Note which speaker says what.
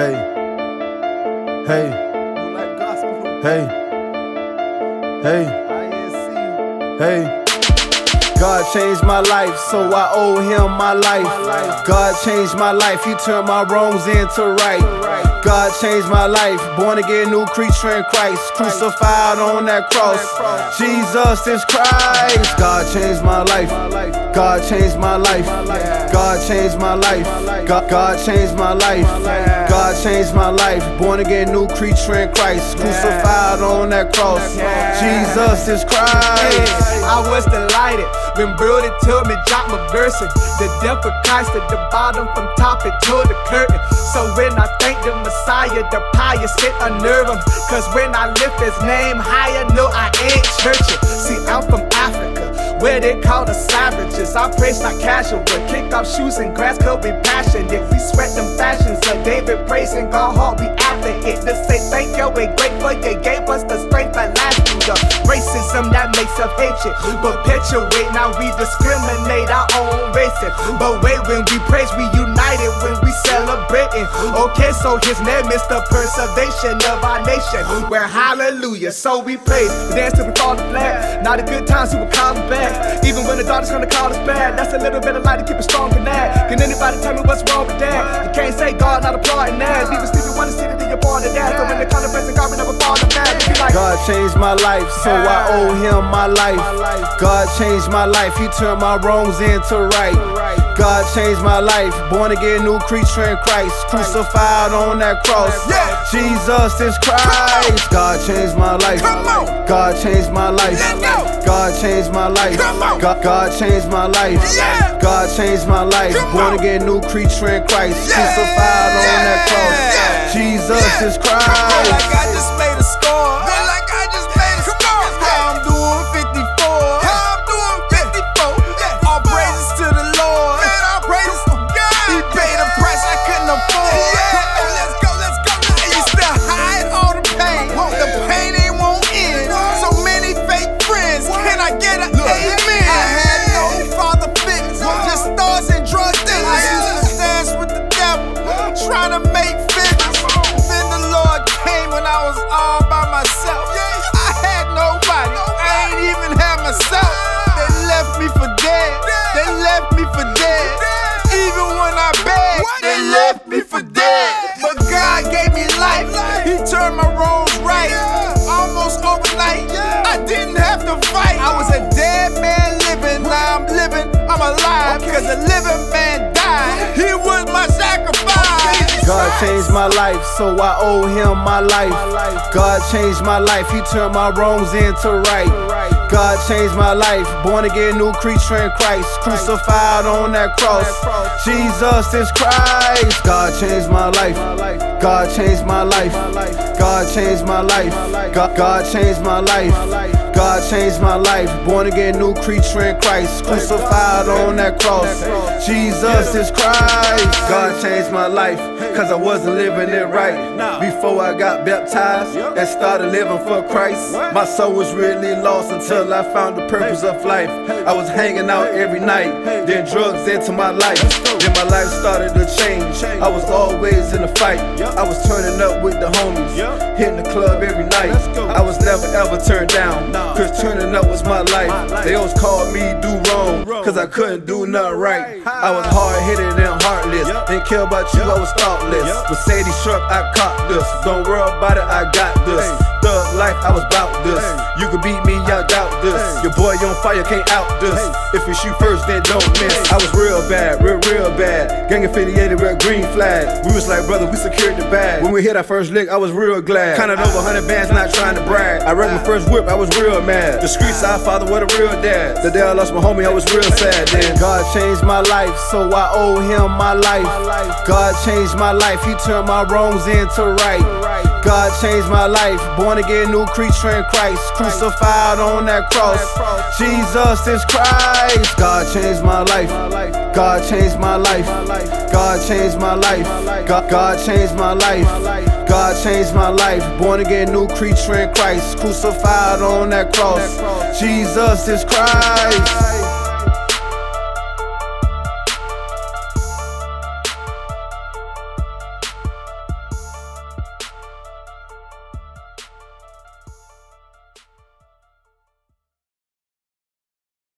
Speaker 1: Hey. Hey. Hey. Hey. Hey. God changed my life, so I owe him my life. God changed my life, he turned my wrongs into right. God changed my life, born again, new creature in Christ, crucified on that cross. Jesus is Christ. God changed my life. God changed my life. God changed my life. God, God changed my life. God changed my life, born again, new creature in Christ, crucified on that cross. Jesus is Christ.
Speaker 2: I was delighted when Brody told me drop my verse. The death of Christ at the bottom from top it to the curtain. So when I thank the Messiah, the pious hit unnerve him. Cause when I lift his name higher, no, I ain't churchin'. See, I'm from Africa. Where they call the savages. I praise not casual, but kick off shoes and grass could be passionate. We sweat them fashions of David praising God hard, we after it. To say thank you, we grateful you gave us the strength that lasting the racism that makes us hatred. Perpetuate, now we discriminate our own races. But wait, when we praise, we united when we celebrating. Okay, so his name is the preservation of our nation. Where hallelujah, so we praise. We dance till we fall to flat. Now the good times we will call back. Even when the daughter's gonna call us bad, that's a little bit of light to keep it strong in that. Can anybody tell me what's wrong with that? You can't say God not applauding that. Even Stevie Wonder see that you're part of that. So when the president, God we never fall to that. Like,
Speaker 1: God changed my life, so I owe him my life. God changed my life, he turned my wrongs into right. God changed my life, born again, new creature in Christ, crucified on that cross. Jesus is Christ. God changed my life. God changed my life. God changed my life. God, God changed my life. God changed my life, born again, new creature in Christ, crucified on that cross. Jesus is Christ.
Speaker 3: Left me for dead. But God gave me life. He turned my wrongs right. Almost overnight. I didn't have to fight. I was a dead man living. Now I'm living. I'm alive. Cause a living man died. He was my sacrifice.
Speaker 1: God changed my life, so I owe him my life. God changed my life, he turned my wrongs into right. God changed my life, born again, new creature in Christ, crucified on that cross. Jesus is Christ. God changed my life. God changed my life. God changed my life. God, changed my life. God changed my life, born again, new creature in Christ, crucified on that cross. Jesus is Christ. God changed my life, cause I wasn't living it right. Before I got baptized and started living for Christ, my soul was really lost until I found the purpose of life. I was hanging out every night, then drugs into my life. Then my life started to change. I was always in a fight. I was turning up with the homies, hitting the club every night. I was never ever turned down, cause turning up was my life. They always called me do wrong, cause I couldn't do nothing right. I was hard headed and heartless, didn't care about you, I was thoughtless. Mercedes truck, I caught this. Don't worry about it, I got this. Thug life, I was bout this. You could beat me, I doubt this. Your boy on fire, can't out this. If you shoot first, then don't miss. I was real bad, real, real bad. Gang affiliated with green flag. We was like, brother, we secured the bag. When we hit our first lick, I was real glad. Counted over 100 bands, not trying to brag. I wrecked my first whip, I was real mad. The streets, I father, what a real dad. The day I lost my homie, I was real sad. Then God changed my life, so I owe him my life. God changed my life, he turned my wrongs into right. God changed my life, born again, new creature in Christ, crucified on that cross. Jesus is Christ. God changed my life. God changed my life. God changed my life. God, God changed my life. God changed my life, born again, new creature in Christ, crucified on that cross. Jesus is Christ.